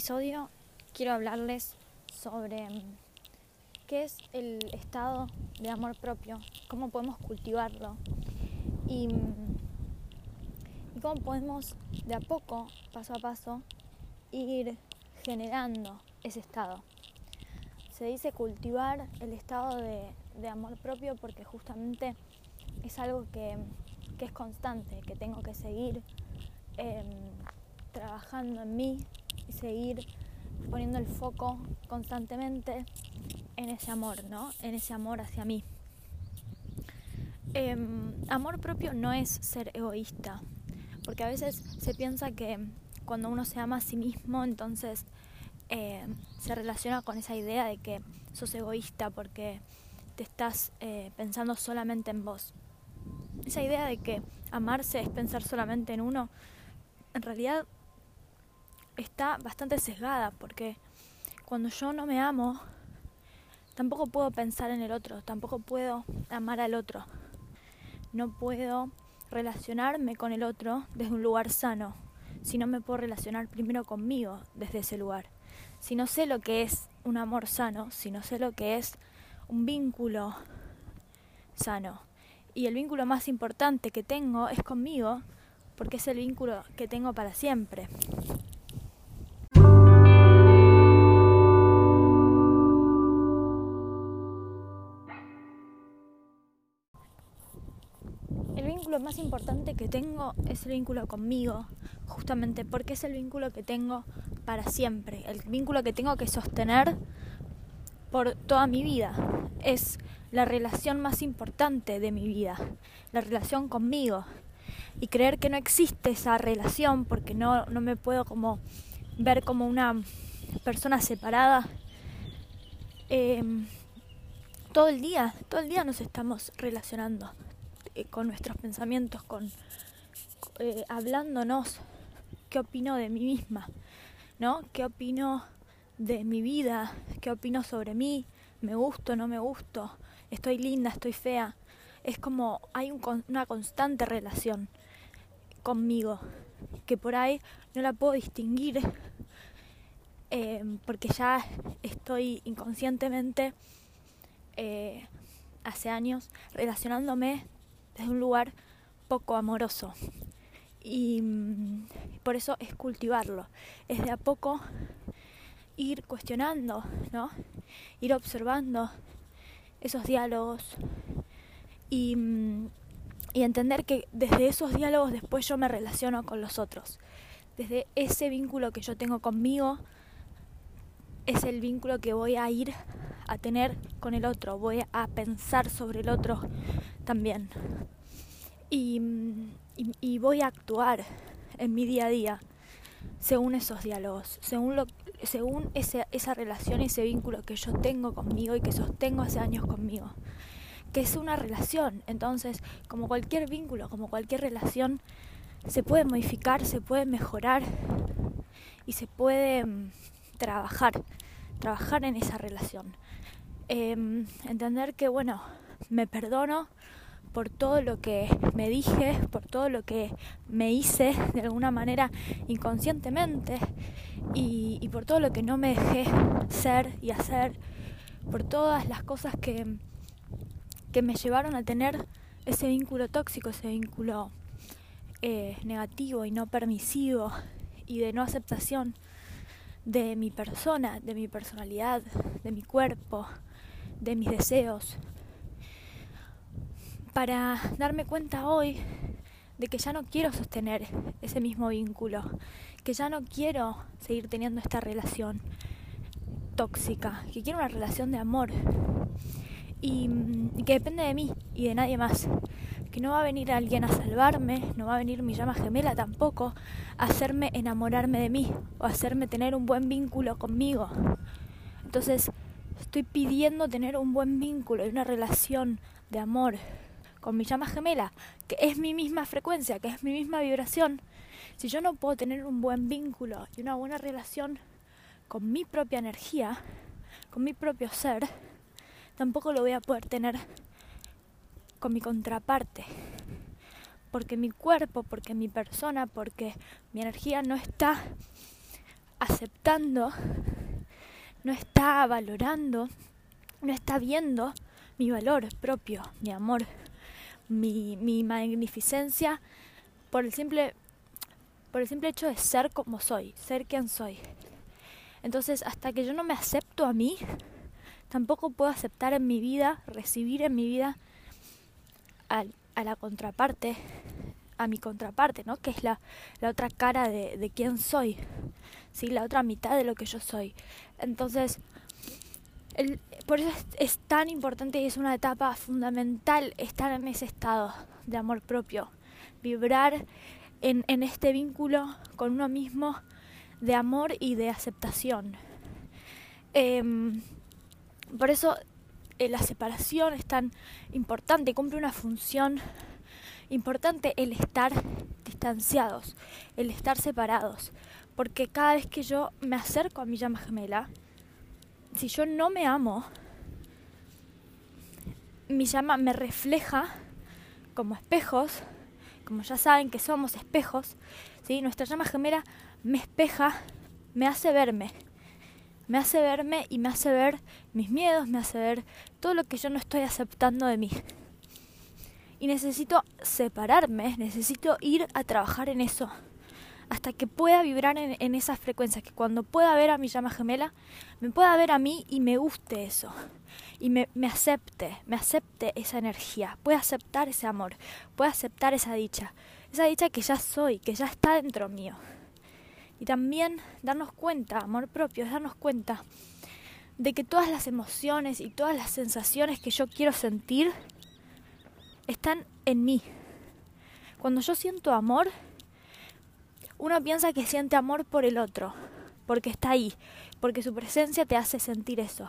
episodio quiero hablarles sobre mm, qué es el estado de amor propio, cómo podemos cultivarlo y, mm, y cómo podemos de a poco, paso a paso, ir generando ese estado. Se dice cultivar el estado de, amor propio porque justamente es algo que, que, es constante, que tengo que seguir eh, trabajando en mí seguir poniendo el foco constantemente en ese amor, ¿no? En ese amor hacia mí. Eh, amor propio no es ser egoísta, porque a veces se piensa que cuando uno se ama a sí mismo, entonces eh, se relaciona con esa idea de que sos egoísta porque te estás eh, pensando solamente en vos. Esa idea de que amarse es pensar solamente en uno, en realidad está bastante sesgada porque cuando yo no me amo, tampoco puedo pensar en el otro, tampoco puedo amar al otro. No puedo relacionarme con el otro desde un lugar sano, si no me puedo relacionar primero conmigo desde ese lugar. Si no sé lo que es un amor sano, si no sé lo que es un vínculo sano. Y el vínculo más importante que tengo es conmigo, porque es el vínculo que tengo para siempre. Vínculo más importante que tengo es el vínculo conmigo, justamente porque es el vínculo que tengo para siempre, el vínculo que tengo que sostener por toda mi vida. Es la relación más importante de mi vida, la relación conmigo. Y creer que no existe esa relación porque no, no me puedo como ver como una persona separada. Eh, todo el día, todo el día nos estamos relacionando eh, con nuestros pensamientos, con eh, hablándonos qué opino de mí misma, ¿no? ¿Qué opino de mi vida? ¿Qué opino sobre mí? ¿Me gusto, no me gusto? ¿Estoy linda, estoy fea? Es como hay un, una constante relación conmigo que por ahí no la puedo distinguir eh, porque ya estoy inconscientemente hace años relacionándome desde un lugar poco amoroso y mm, por eso es cultivarlo, es de a poco ir cuestionando, ¿no? Ir observando esos diálogos y, mm, y entender que desde esos diálogos después yo me relaciono con los otros. Desde ese vínculo que yo tengo conmigo es el vínculo que voy a ir a tener con el otro, voy a pensar sobre el otro también. Y, mm, y, y voy a actuar en mi día a día según esos diálogos, según, lo, según ese, esa relación, ese vínculo que yo tengo conmigo y que sostengo hace años conmigo. Que es una relación, entonces, como cualquier vínculo, como cualquier relación, se puede modificar, se puede mejorar y se puede um, trabajar, trabajar en esa relación. Eh, entender que, bueno, me perdono por todo lo que me dije, por todo lo que me hice de alguna manera inconscientemente y, y, por todo lo que no me dejé ser y hacer, por todas las cosas que, que me llevaron a tener ese vínculo tóxico, ese vínculo eh, negativo y no permisivo y de no aceptación de mi persona, de mi personalidad, de mi cuerpo, de mis deseos, para darme cuenta hoy de que ya no quiero sostener ese mismo vínculo, que ya no quiero seguir teniendo esta relación tóxica, que quiero una relación de amor y, que depende de mí y de nadie más, que no va a venir alguien a salvarme, no va a venir mi llama gemela tampoco a hacerme enamorarme de mí o hacerme tener un buen vínculo conmigo. Entonces estoy pidiendo tener un buen vínculo y una relación de amor con mi llama gemela, que es mi misma frecuencia, que es mi misma vibración, si yo no puedo tener un buen vínculo y una buena relación con mi propia energía, con mi propio ser, tampoco lo voy a poder tener con mi contraparte. Porque mi cuerpo, porque mi persona, porque mi energía no está aceptando, no está valorando, no está viendo mi valor propio, mi amor, mi, magnificencia por el simple por el simple hecho de ser como soy, ser quien soy. Entonces, hasta que yo no me acepto a mí, tampoco puedo aceptar en mi vida, recibir en mi vida a, la contraparte, a mi contraparte, ¿no? Que es la, la otra cara de, de quién soy, ¿sí? La otra mitad de lo que yo soy. Entonces, el, por eso es, es, tan importante y es una etapa fundamental estar en ese estado de amor propio, vibrar en, en este vínculo con uno mismo de amor y de aceptación. Eh, por eso eh, la separación es tan importante, cumple una función importante el estar distanciados, el estar separados, porque cada vez que yo me acerco a mi llama gemela, si yo no me amo, mi llama me refleja como espejos, como ya saben que somos espejos, ¿sí? nuestra llama gemela me espeja, me hace verme, me hace verme y me hace ver mis miedos, me hace ver todo lo que yo no estoy aceptando de mí. Y necesito separarme, necesito ir a trabajar en eso, hasta que pueda vibrar en, en esas frecuencias, que cuando pueda ver a mi llama gemela, me pueda ver a mí y me guste eso, y me, me acepte, me acepte esa energía, pueda aceptar ese amor, pueda aceptar esa dicha, esa dicha que ya soy, que ya está dentro mío. Y también darnos cuenta, amor propio, es darnos cuenta de que todas las emociones y todas las sensaciones que yo quiero sentir están en mí. Cuando yo siento amor, uno piensa que siente amor por el otro, porque está ahí, porque su presencia te hace sentir eso.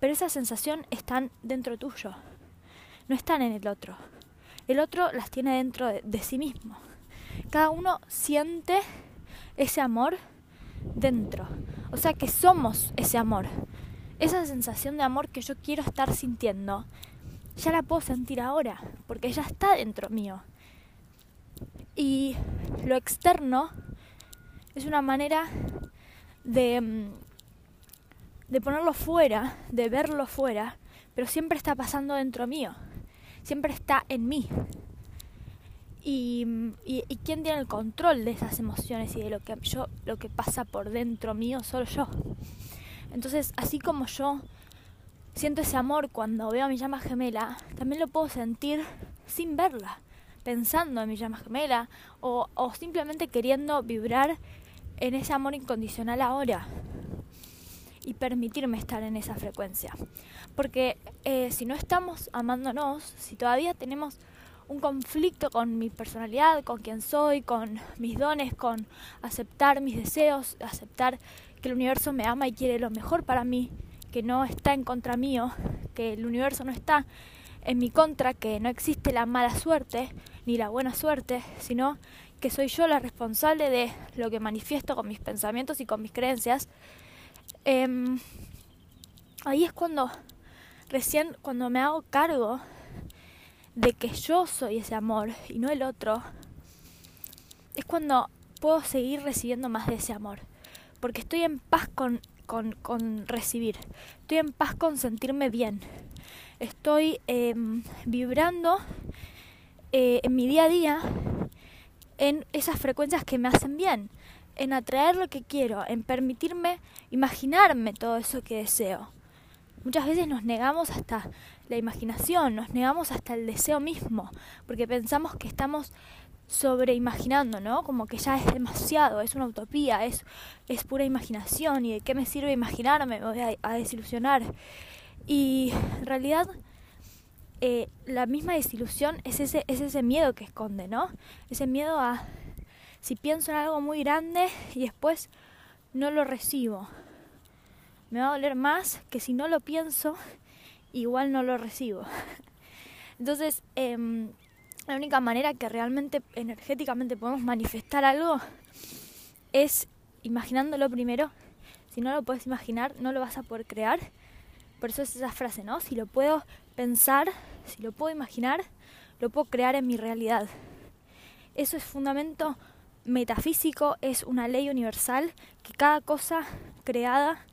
Pero esas sensaciones están dentro tuyo, no están en el otro. El otro las tiene dentro de, de sí mismo. Cada uno siente ese amor dentro. O sea que somos ese amor. Esa sensación de amor que yo quiero estar sintiendo, ya la puedo sentir ahora, porque ya está dentro mío. Y lo externo es una manera de, mm, de ponerlo fuera, de verlo fuera, pero siempre está pasando dentro mío, siempre está en mí. Y, quién tiene el control de esas emociones y de lo que yo lo que pasa por dentro mío solo yo. Entonces así como yo siento ese amor cuando veo a mi llama gemela también lo puedo sentir sin verla pensando en mi llama gemela o, o simplemente queriendo vibrar en ese amor incondicional ahora y permitirme estar en esa frecuencia. Porque eh, si no estamos amándonos si todavía tenemos un conflicto con mi personalidad, con quien soy, con mis dones, con aceptar mis deseos, aceptar que el universo me ama y quiere lo mejor para mí, que no está en contra mío, que el universo no está en mi contra, que no existe la mala suerte ni la buena suerte, sino que soy yo la responsable de lo que manifiesto con mis pensamientos y con mis creencias. Eh, ahí es cuando recién, cuando me hago cargo de que yo soy ese amor y no el otro, es cuando puedo seguir recibiendo más de ese amor. Porque estoy en paz con, con, con recibir, estoy en paz con sentirme bien, estoy eh, vibrando eh, en mi día a día en esas frecuencias que me hacen bien, en atraer lo que quiero, en permitirme imaginarme todo eso que deseo. Muchas veces nos negamos hasta la imaginación, nos negamos hasta el deseo mismo, porque pensamos que estamos sobreimaginando, ¿no? Como que ya es demasiado, es una utopía, es, es pura imaginación y de qué me sirve imaginarme, me voy a, desilusionar. Y en realidad eh, la misma desilusión es ese, es ese miedo que esconde, ¿no? Ese miedo a si pienso en algo muy grande y después no lo recibo me va a doler más que si no lo pienso, igual no lo recibo. Entonces, eh, la única manera que realmente energéticamente podemos manifestar algo es imaginándolo primero. Si no lo puedes imaginar, no lo vas a poder crear. Por eso es esa frase, ¿no? Si lo puedo pensar, si lo puedo imaginar, lo puedo crear en mi realidad. Eso es fundamento metafísico es una ley universal que cada cosa creada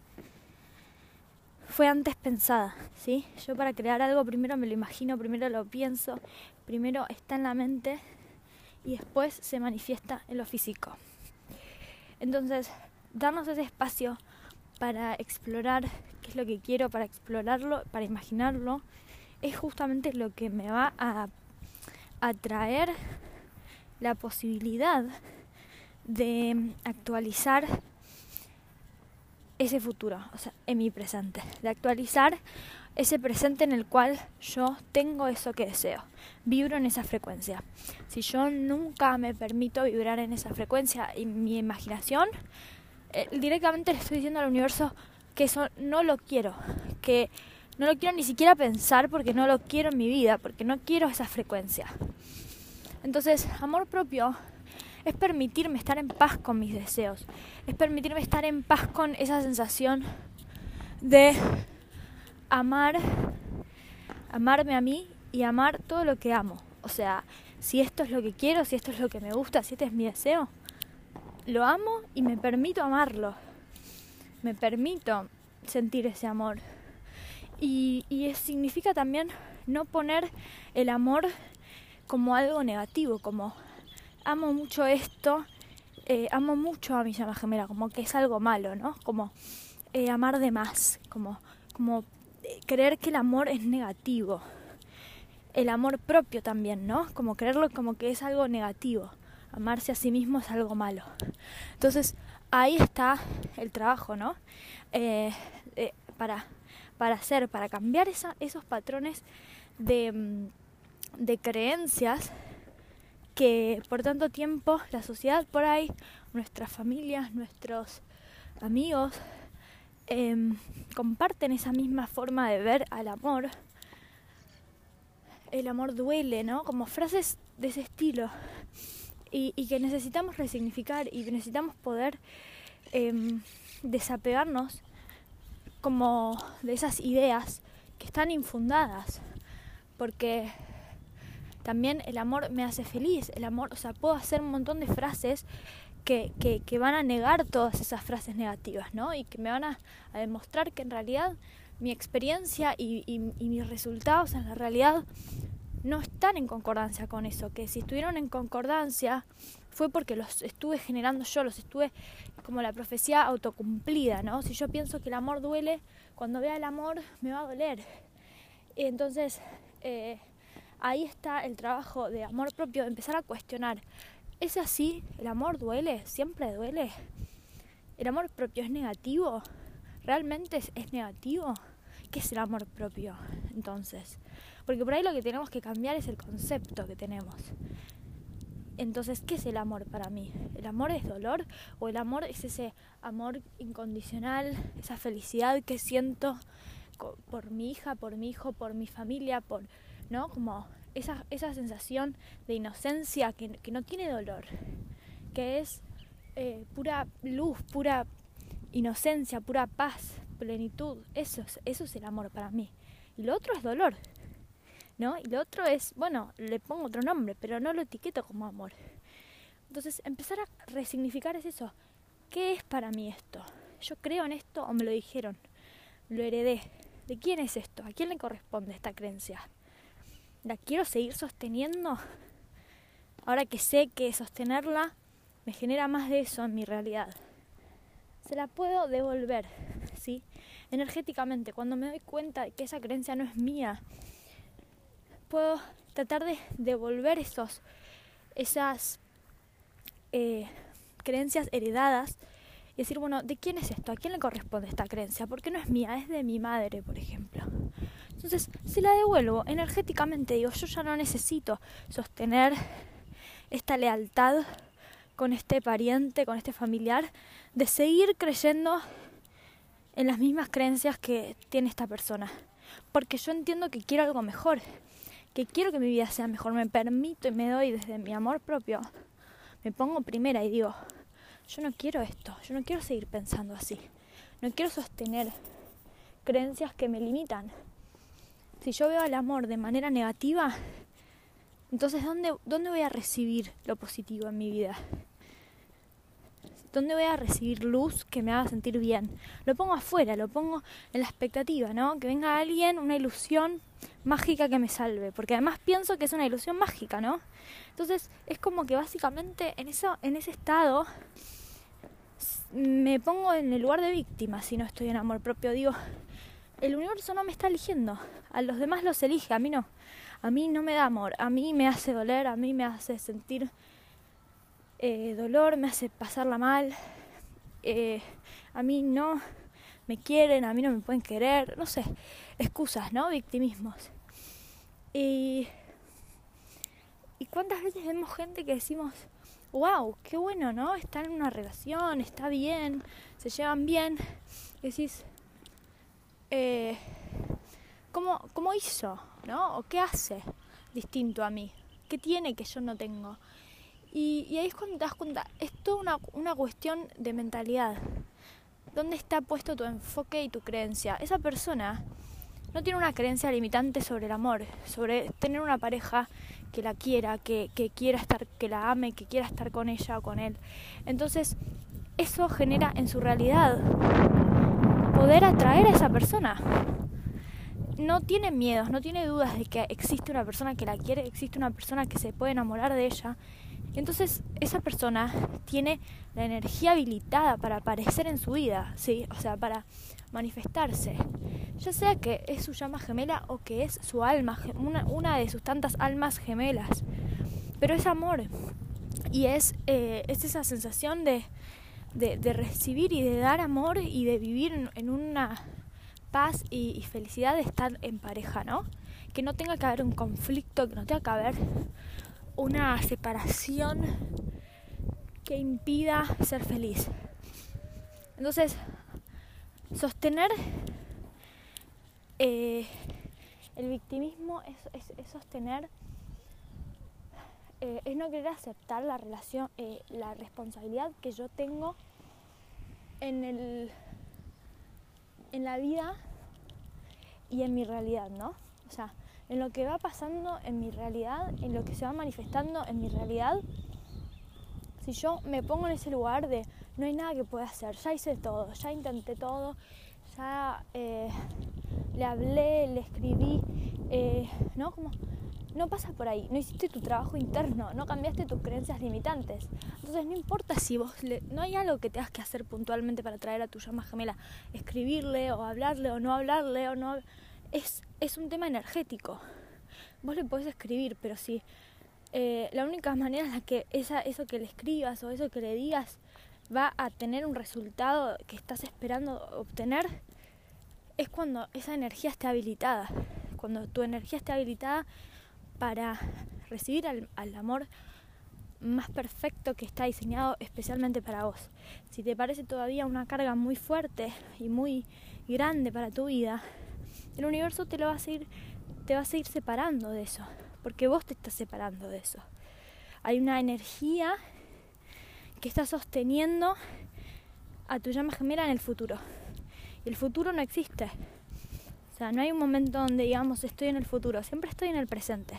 fue antes pensada, ¿sí? Yo para crear algo primero me lo imagino, primero lo pienso, primero está en la mente y después se manifiesta en lo físico. Entonces, darnos ese espacio para explorar qué es lo que quiero, para explorarlo, para imaginarlo, es justamente lo que me va a atraer la posibilidad de actualizar ese futuro, o sea, en mi presente, de actualizar ese presente en el cual yo tengo eso que deseo, vibro en esa frecuencia. Si yo nunca me permito vibrar en esa frecuencia y mi imaginación, eh, directamente le estoy diciendo al universo que eso no lo quiero, que no lo quiero ni siquiera pensar porque no lo quiero en mi vida, porque no quiero esa frecuencia. Entonces, amor propio es permitirme estar en paz con mis deseos, es permitirme estar en paz con esa sensación de amar, amarme a mí y amar todo lo que amo. O sea, si esto es lo que quiero, si esto es lo que me gusta, si este es mi deseo, lo amo y me permito amarlo. Me permito sentir ese amor. Y, y significa también no poner el amor como algo negativo, como amo mucho esto, eh, amo mucho a mi llama gemela, como que es algo malo, ¿no? Como eh, amar de más, como, como eh, creer que el amor es negativo. El amor propio también, ¿no? Como creerlo como que es algo negativo. Amarse a sí mismo es algo malo. Entonces, ahí está el trabajo, ¿no? para, para hacer, para cambiar esa, esos patrones de mm, de creencias que por tanto tiempo la sociedad por ahí, nuestras familias, nuestros amigos, em, comparten esa misma forma de ver al amor. El amor duele, ¿no? Como frases de ese estilo. Y, que necesitamos resignificar y necesitamos poder em, desapegarnos como de esas ideas que están infundadas. Porque también el amor me hace feliz, el amor, o sea, puedo hacer un montón de frases que, que, van a negar todas esas frases negativas, ¿no? Y que me van a, demostrar que en realidad mi experiencia y, y, mis resultados en la realidad no están en concordancia con eso, que si estuvieron en concordancia fue porque los estuve generando yo, los estuve como la profecía autocumplida, ¿no? Si yo pienso que el amor duele, cuando vea el amor me va a doler. Entonces, eh, ahí está el trabajo de amor propio, empezar a cuestionar. ¿Es así? ¿El amor duele? ¿Siempre duele? ¿El amor propio es negativo? ¿Realmente es, negativo? ¿Qué es el amor propio entonces? Porque por ahí lo que tenemos que cambiar es el concepto que tenemos. Entonces, ¿qué es el amor para mí? ¿El amor es dolor o el amor es ese amor incondicional, esa felicidad que siento por mi hija, por mi hijo, por mi familia, por ¿no? Como esa, esa sensación de inocencia que, que, no tiene dolor, que es eh, pura luz, pura inocencia, pura paz, plenitud. Eso es, eso es el amor para mí. Y lo otro es dolor, ¿no? Y lo otro es, bueno, le pongo otro nombre, pero no lo etiqueto como amor. Entonces, empezar a resignificar es eso. ¿Qué es para mí esto? ¿Yo creo en esto o me lo dijeron? ¿Lo heredé? ¿De quién es esto? ¿A quién le corresponde esta creencia? La quiero seguir sosteniendo, ahora que sé que sostenerla me genera más de eso en mi realidad. Se la puedo devolver, ¿sí? Energéticamente, cuando me doy cuenta de que esa creencia no es mía, puedo tratar de devolver esos, esas eh, creencias heredadas y decir, bueno, ¿de quién es esto? ¿A quién le corresponde esta creencia? Porque no es mía, es de mi madre, por ejemplo. Entonces, si la devuelvo energéticamente, digo, yo ya no necesito sostener esta lealtad con este pariente, con este familiar, de seguir creyendo en las mismas creencias que tiene esta persona. Porque yo entiendo que quiero algo mejor, que quiero que mi vida sea mejor, me permito y me doy desde mi amor propio. Me pongo primera y digo, yo no quiero esto, yo no quiero seguir pensando así, no quiero sostener creencias que me limitan, si yo veo el amor de manera negativa, entonces ¿dónde, ¿dónde voy a recibir lo positivo en mi vida? ¿Dónde voy a recibir luz que me haga sentir bien? Lo pongo afuera, lo pongo en la expectativa, ¿no? Que venga alguien, una ilusión mágica que me salve, porque además pienso que es una ilusión mágica, ¿no? Entonces es como que básicamente en eso, en ese estado me pongo en el lugar de víctima si no estoy en amor propio. Digo, el universo no me está eligiendo, a los demás los elige, a mí no. A mí no me da amor, a mí me hace doler, a mí me hace sentir eh, dolor, me hace pasarla mal. Eh, a mí no me quieren, a mí no me pueden querer, no sé, excusas, ¿no? Victimismos. Y, y cuántas veces vemos gente que decimos, wow, qué bueno, ¿no? Está en una relación, está bien, se llevan bien. Y decís, eh, ¿cómo, ¿cómo hizo? ¿no? ¿O qué hace distinto a mí? ¿Qué tiene que yo no tengo? Y, ahí es cuando te das cuenta, es toda una, una cuestión de mentalidad. ¿Dónde está puesto tu enfoque y tu creencia? Esa persona no tiene una creencia limitante sobre el amor, sobre tener una pareja que la quiera, que, que, quiera estar, que la ame, que quiera estar con ella o con él. Entonces, eso genera en su realidad poder atraer a esa persona no tiene miedos, no tiene dudas de que existe una persona que la quiere, existe una persona que se puede enamorar de ella. Entonces esa persona tiene la energía habilitada para aparecer en su vida, ¿sí? O sea, para manifestarse. Ya sea que es su llama gemela o que es su alma, una, una de sus tantas almas gemelas. Pero es amor. Y es, eh, es esa sensación de, de, de, recibir y de dar amor y de vivir en una paz y, felicidad de estar en pareja, ¿no? Que no tenga que haber un conflicto, que no tenga que haber una separación que impida ser feliz. Entonces, sostener eh, el victimismo es, sostener, eh, es no querer aceptar la relación, eh, la responsabilidad que yo tengo en el en la vida y en mi realidad, ¿no? O sea, en lo que va pasando en mi realidad, en lo que se va manifestando en mi realidad, si yo me pongo en ese lugar de no hay nada que pueda hacer, ya hice todo, ya intenté todo, ya eh, le hablé, le escribí, eh, ¿no? Como no pasa por ahí, no hiciste tu trabajo interno, no cambiaste tus creencias limitantes. Entonces no importa si vos, no hay algo que tengas que hacer puntualmente para traer a tu llama gemela, escribirle o hablarle o no hablarle o no... Es, es un tema energético. Vos le podés escribir, pero si eh, la única manera en la que esa, eso que le escribas o eso que le digas va a tener un resultado que estás esperando obtener, es cuando esa energía esté habilitada. Cuando tu energía esté habilitada para recibir al, amor más perfecto que está diseñado especialmente para vos. Si te parece todavía una carga muy fuerte y muy grande para tu vida, el universo te lo va a seguir, te va a seguir separando de eso, porque vos te estás separando de eso. Hay una energía que está sosteniendo a tu llama gemela en el futuro. Y el futuro no existe. O sea, no hay un momento donde digamos estoy en el futuro, siempre estoy en el presente.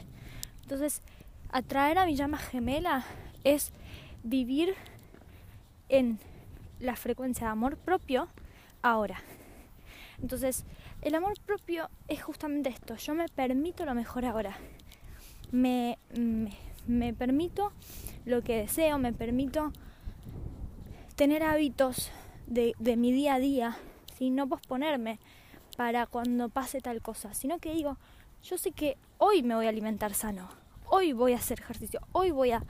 Entonces, atraer a mi llama gemela es vivir en la frecuencia de amor propio ahora. Entonces, el amor propio es justamente esto. Yo me permito lo mejor ahora. Me, me, permito lo que deseo, me permito tener hábitos de, de mi día a día, sin no posponerme para cuando pase tal cosa, sino que digo, yo sé que hoy me voy a alimentar sano, hoy voy a hacer ejercicio, hoy voy a...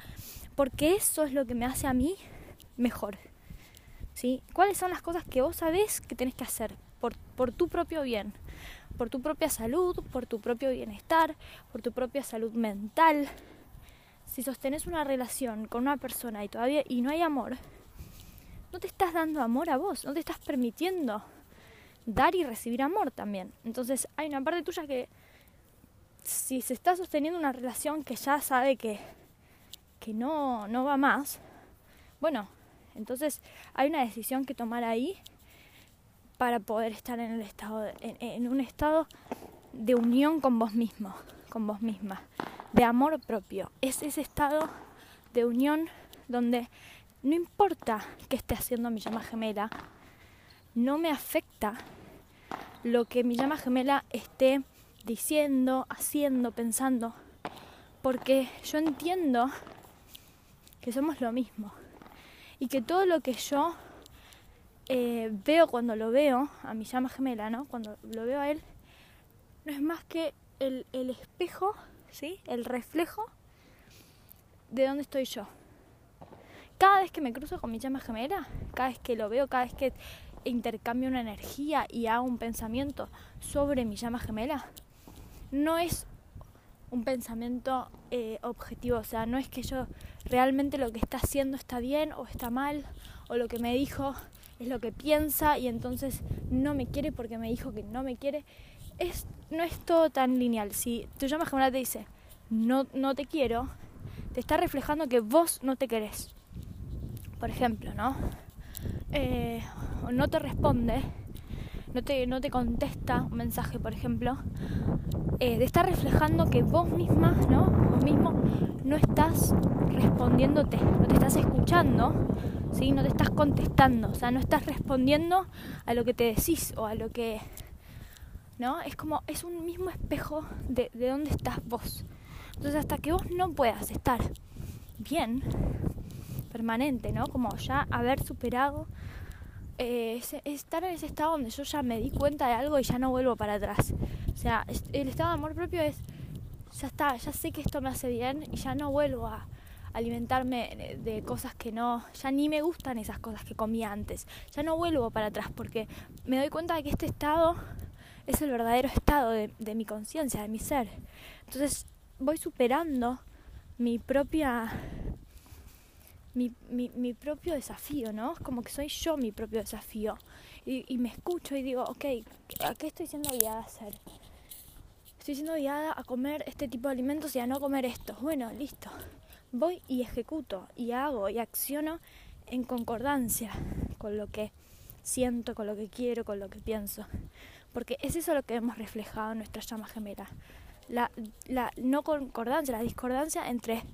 porque eso es lo que me hace a mí mejor. ¿Sí? ¿Cuáles son las cosas que vos sabés que tenés que hacer por, tu propio bien? Por tu propia salud, por tu propio bienestar, por tu propia salud mental. Si sostenés una relación con una persona y todavía y no hay amor, no te estás dando amor a vos, no te estás permitiendo dar y recibir amor también. Entonces hay una parte tuya que si se está sosteniendo una relación que ya sabe que, que no, no va más, bueno, entonces hay una decisión que tomar ahí para poder estar en el estado un estado de unión con vos mismo, con vos misma, de amor propio. Es ese estado de unión donde no importa qué esté haciendo mi llama gemela, no me afecta lo que mi llama gemela esté diciendo, haciendo, pensando, porque yo entiendo que somos lo mismo y que todo lo que yo eh, veo cuando lo veo a mi llama gemela, ¿no? Cuando lo veo a él, no es más que el, espejo, ¿sí? El reflejo de dónde estoy yo. Cada vez que me cruzo con mi llama gemela, cada vez que lo veo, cada vez que intercambio una energía y hago un pensamiento sobre mi llama gemela, no es un pensamiento eh, objetivo, o sea, no es que yo realmente lo que está haciendo está bien o está mal, o lo que me dijo es lo que piensa y entonces no me quiere porque me dijo que no me quiere. Es, no es todo tan lineal. Si tu llama gemela te dice no, no te quiero, te está reflejando que vos no te querés. Por ejemplo, ¿no? Eh, no te responde, no te, no te contesta un mensaje, por ejemplo, eh, te está reflejando que vos misma, ¿no? Vos mismo no estás respondiéndote, no te estás escuchando, ¿sí? No te estás contestando, o sea, no estás respondiendo a lo que te decís o a lo que... ¿No? Es como, es un mismo espejo de, de dónde estás vos. Entonces, hasta que vos no puedas estar bien, permanente, ¿no? Como ya haber superado eh, estar en ese estado donde yo ya me di cuenta de algo y ya no vuelvo para atrás. O sea, el estado de amor propio es, ya está, ya sé que esto me hace bien y ya no vuelvo a alimentarme de cosas que no, ya ni me gustan esas cosas que comía antes. Ya no vuelvo para atrás porque me doy cuenta de que este estado es el verdadero estado de, de mi conciencia, de mi ser. Entonces voy superando mi propia mi, mi, mi, propio desafío, ¿no? Es como que soy yo mi propio desafío. Y, y, me escucho y digo, ok, ¿a qué estoy siendo guiada a hacer? Estoy siendo guiada a comer este tipo de alimentos y a no comer estos. Bueno, listo. Voy y ejecuto y hago y acciono en concordancia con lo que siento, con lo que quiero, con lo que pienso. Porque es eso lo que hemos reflejado en nuestra llama gemela. La, la no concordancia, la discordancia entre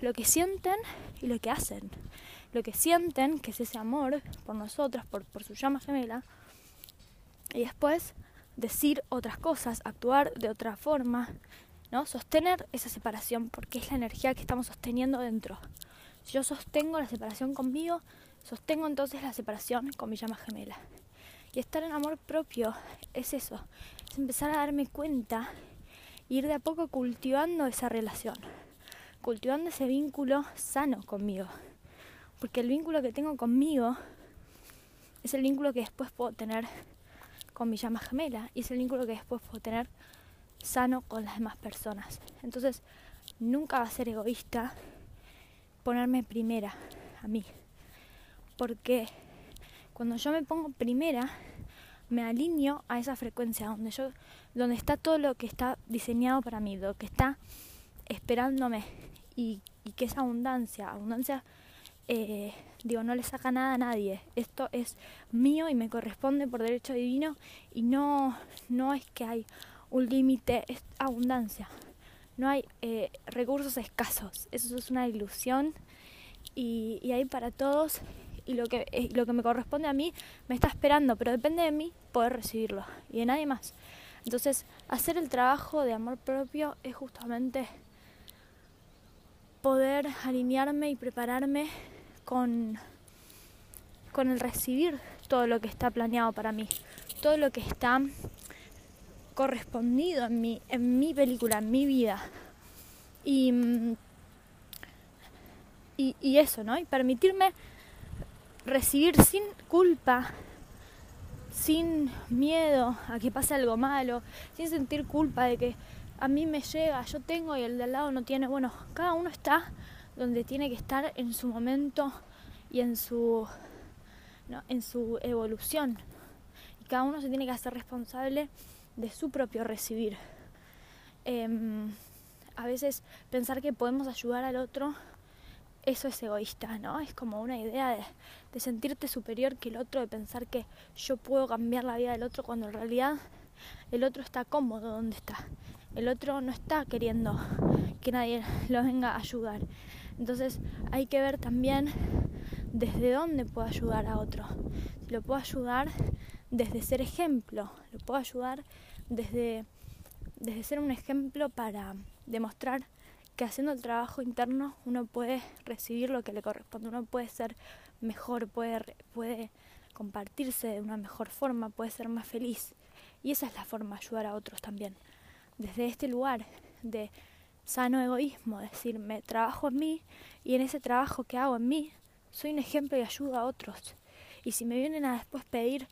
lo que sienten y lo que hacen. Lo que sienten, que es ese amor por nosotras, por, por su llama gemela, y después decir otras cosas, actuar de otra forma, ¿no? Sostener esa separación, porque es la energía que estamos sosteniendo dentro. Si yo sostengo la separación conmigo, sostengo entonces la separación con mi llama gemela. Y estar en amor propio es eso, es empezar a darme cuenta, ir de a poco cultivando esa relación cultivando ese vínculo sano conmigo. Porque el vínculo que tengo conmigo es el vínculo que después puedo tener con mi llama gemela y es el vínculo que después puedo tener sano con las demás personas. Entonces, nunca va a ser egoísta ponerme primera a mí. Porque cuando yo me pongo primera, me alineo a esa frecuencia donde yo donde está todo lo que está diseñado para mí, lo que está esperándome y, que es abundancia. Abundancia, eh, digo, no le saca nada a nadie. Esto es mío y me corresponde por derecho divino y no, no es que hay un límite, es abundancia. No hay eh, recursos escasos, eso es una ilusión y, y hay para todos y lo que, eh, lo que me corresponde a mí me está esperando, pero depende de mí poder recibirlo y de nadie más. Entonces, hacer el trabajo de amor propio es justamente poder alinearme y prepararme con, con el recibir todo lo que está planeado para mí, todo lo que está correspondido en mi, en mi película, en mi vida. Y, y, y eso, ¿no? Y permitirme recibir sin culpa, sin miedo a que pase algo malo, sin sentir culpa de que a mí me llega, yo tengo y el de al lado no tiene. Bueno, cada uno está donde tiene que estar en su momento y en su, ¿no? en su evolución. Y cada uno se tiene que hacer responsable de su propio recibir. Em, a veces pensar que podemos ayudar al otro, eso es egoísta, ¿no? Es como una idea de, de sentirte superior que el otro, de pensar que yo puedo cambiar la vida del otro cuando en realidad el otro está cómodo donde está el otro no está queriendo que nadie lo venga a ayudar. Entonces hay que ver también desde dónde puedo ayudar a otro. Lo puedo ayudar desde ser ejemplo, lo puedo ayudar desde, desde ser un ejemplo para demostrar que haciendo el trabajo interno uno puede recibir lo que le corresponde, uno puede ser mejor, puede, puede compartirse de una mejor forma, puede ser más feliz. Y esa es la forma de ayudar a otros también. Desde este lugar de sano egoísmo, decir, me trabajo en mí y en ese trabajo que hago en mí, soy un ejemplo y ayudo a otros. Y si me vienen a después pedir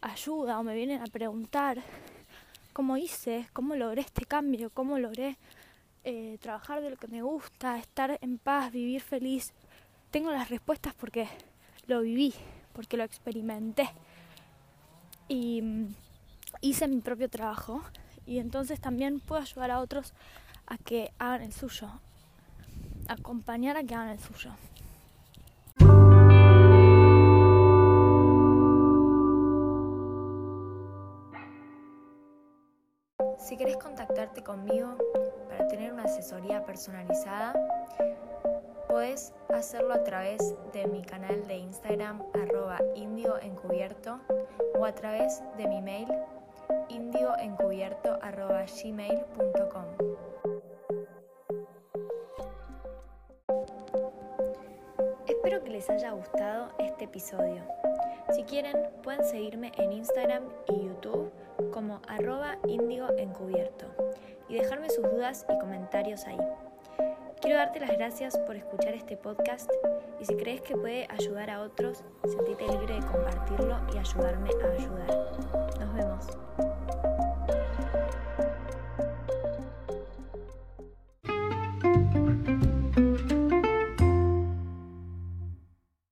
ayuda o me vienen a preguntar cómo hice, cómo logré este cambio, cómo logré eh, trabajar de lo que me gusta, estar en paz, vivir feliz, tengo las respuestas porque lo viví, porque lo experimenté. Y mm, hice mi propio trabajo y entonces también puedo ayudar a otros a que hagan el suyo, acompañar a que hagan el suyo. Si querés contactarte conmigo para tener una asesoría personalizada, puedes hacerlo a través de mi canal de Instagram arroba o a través de mi mail indioencubierto arroba gmail.com. Espero que les haya gustado este episodio. Si quieren, pueden seguirme en Instagram y YouTube como arroba indioencubierto y dejarme sus dudas y comentarios ahí. Quiero darte las gracias por escuchar este podcast y si crees que puede ayudar a otros, sentite libre de compartirlo y ayudarme a ayudar. Nos vemos.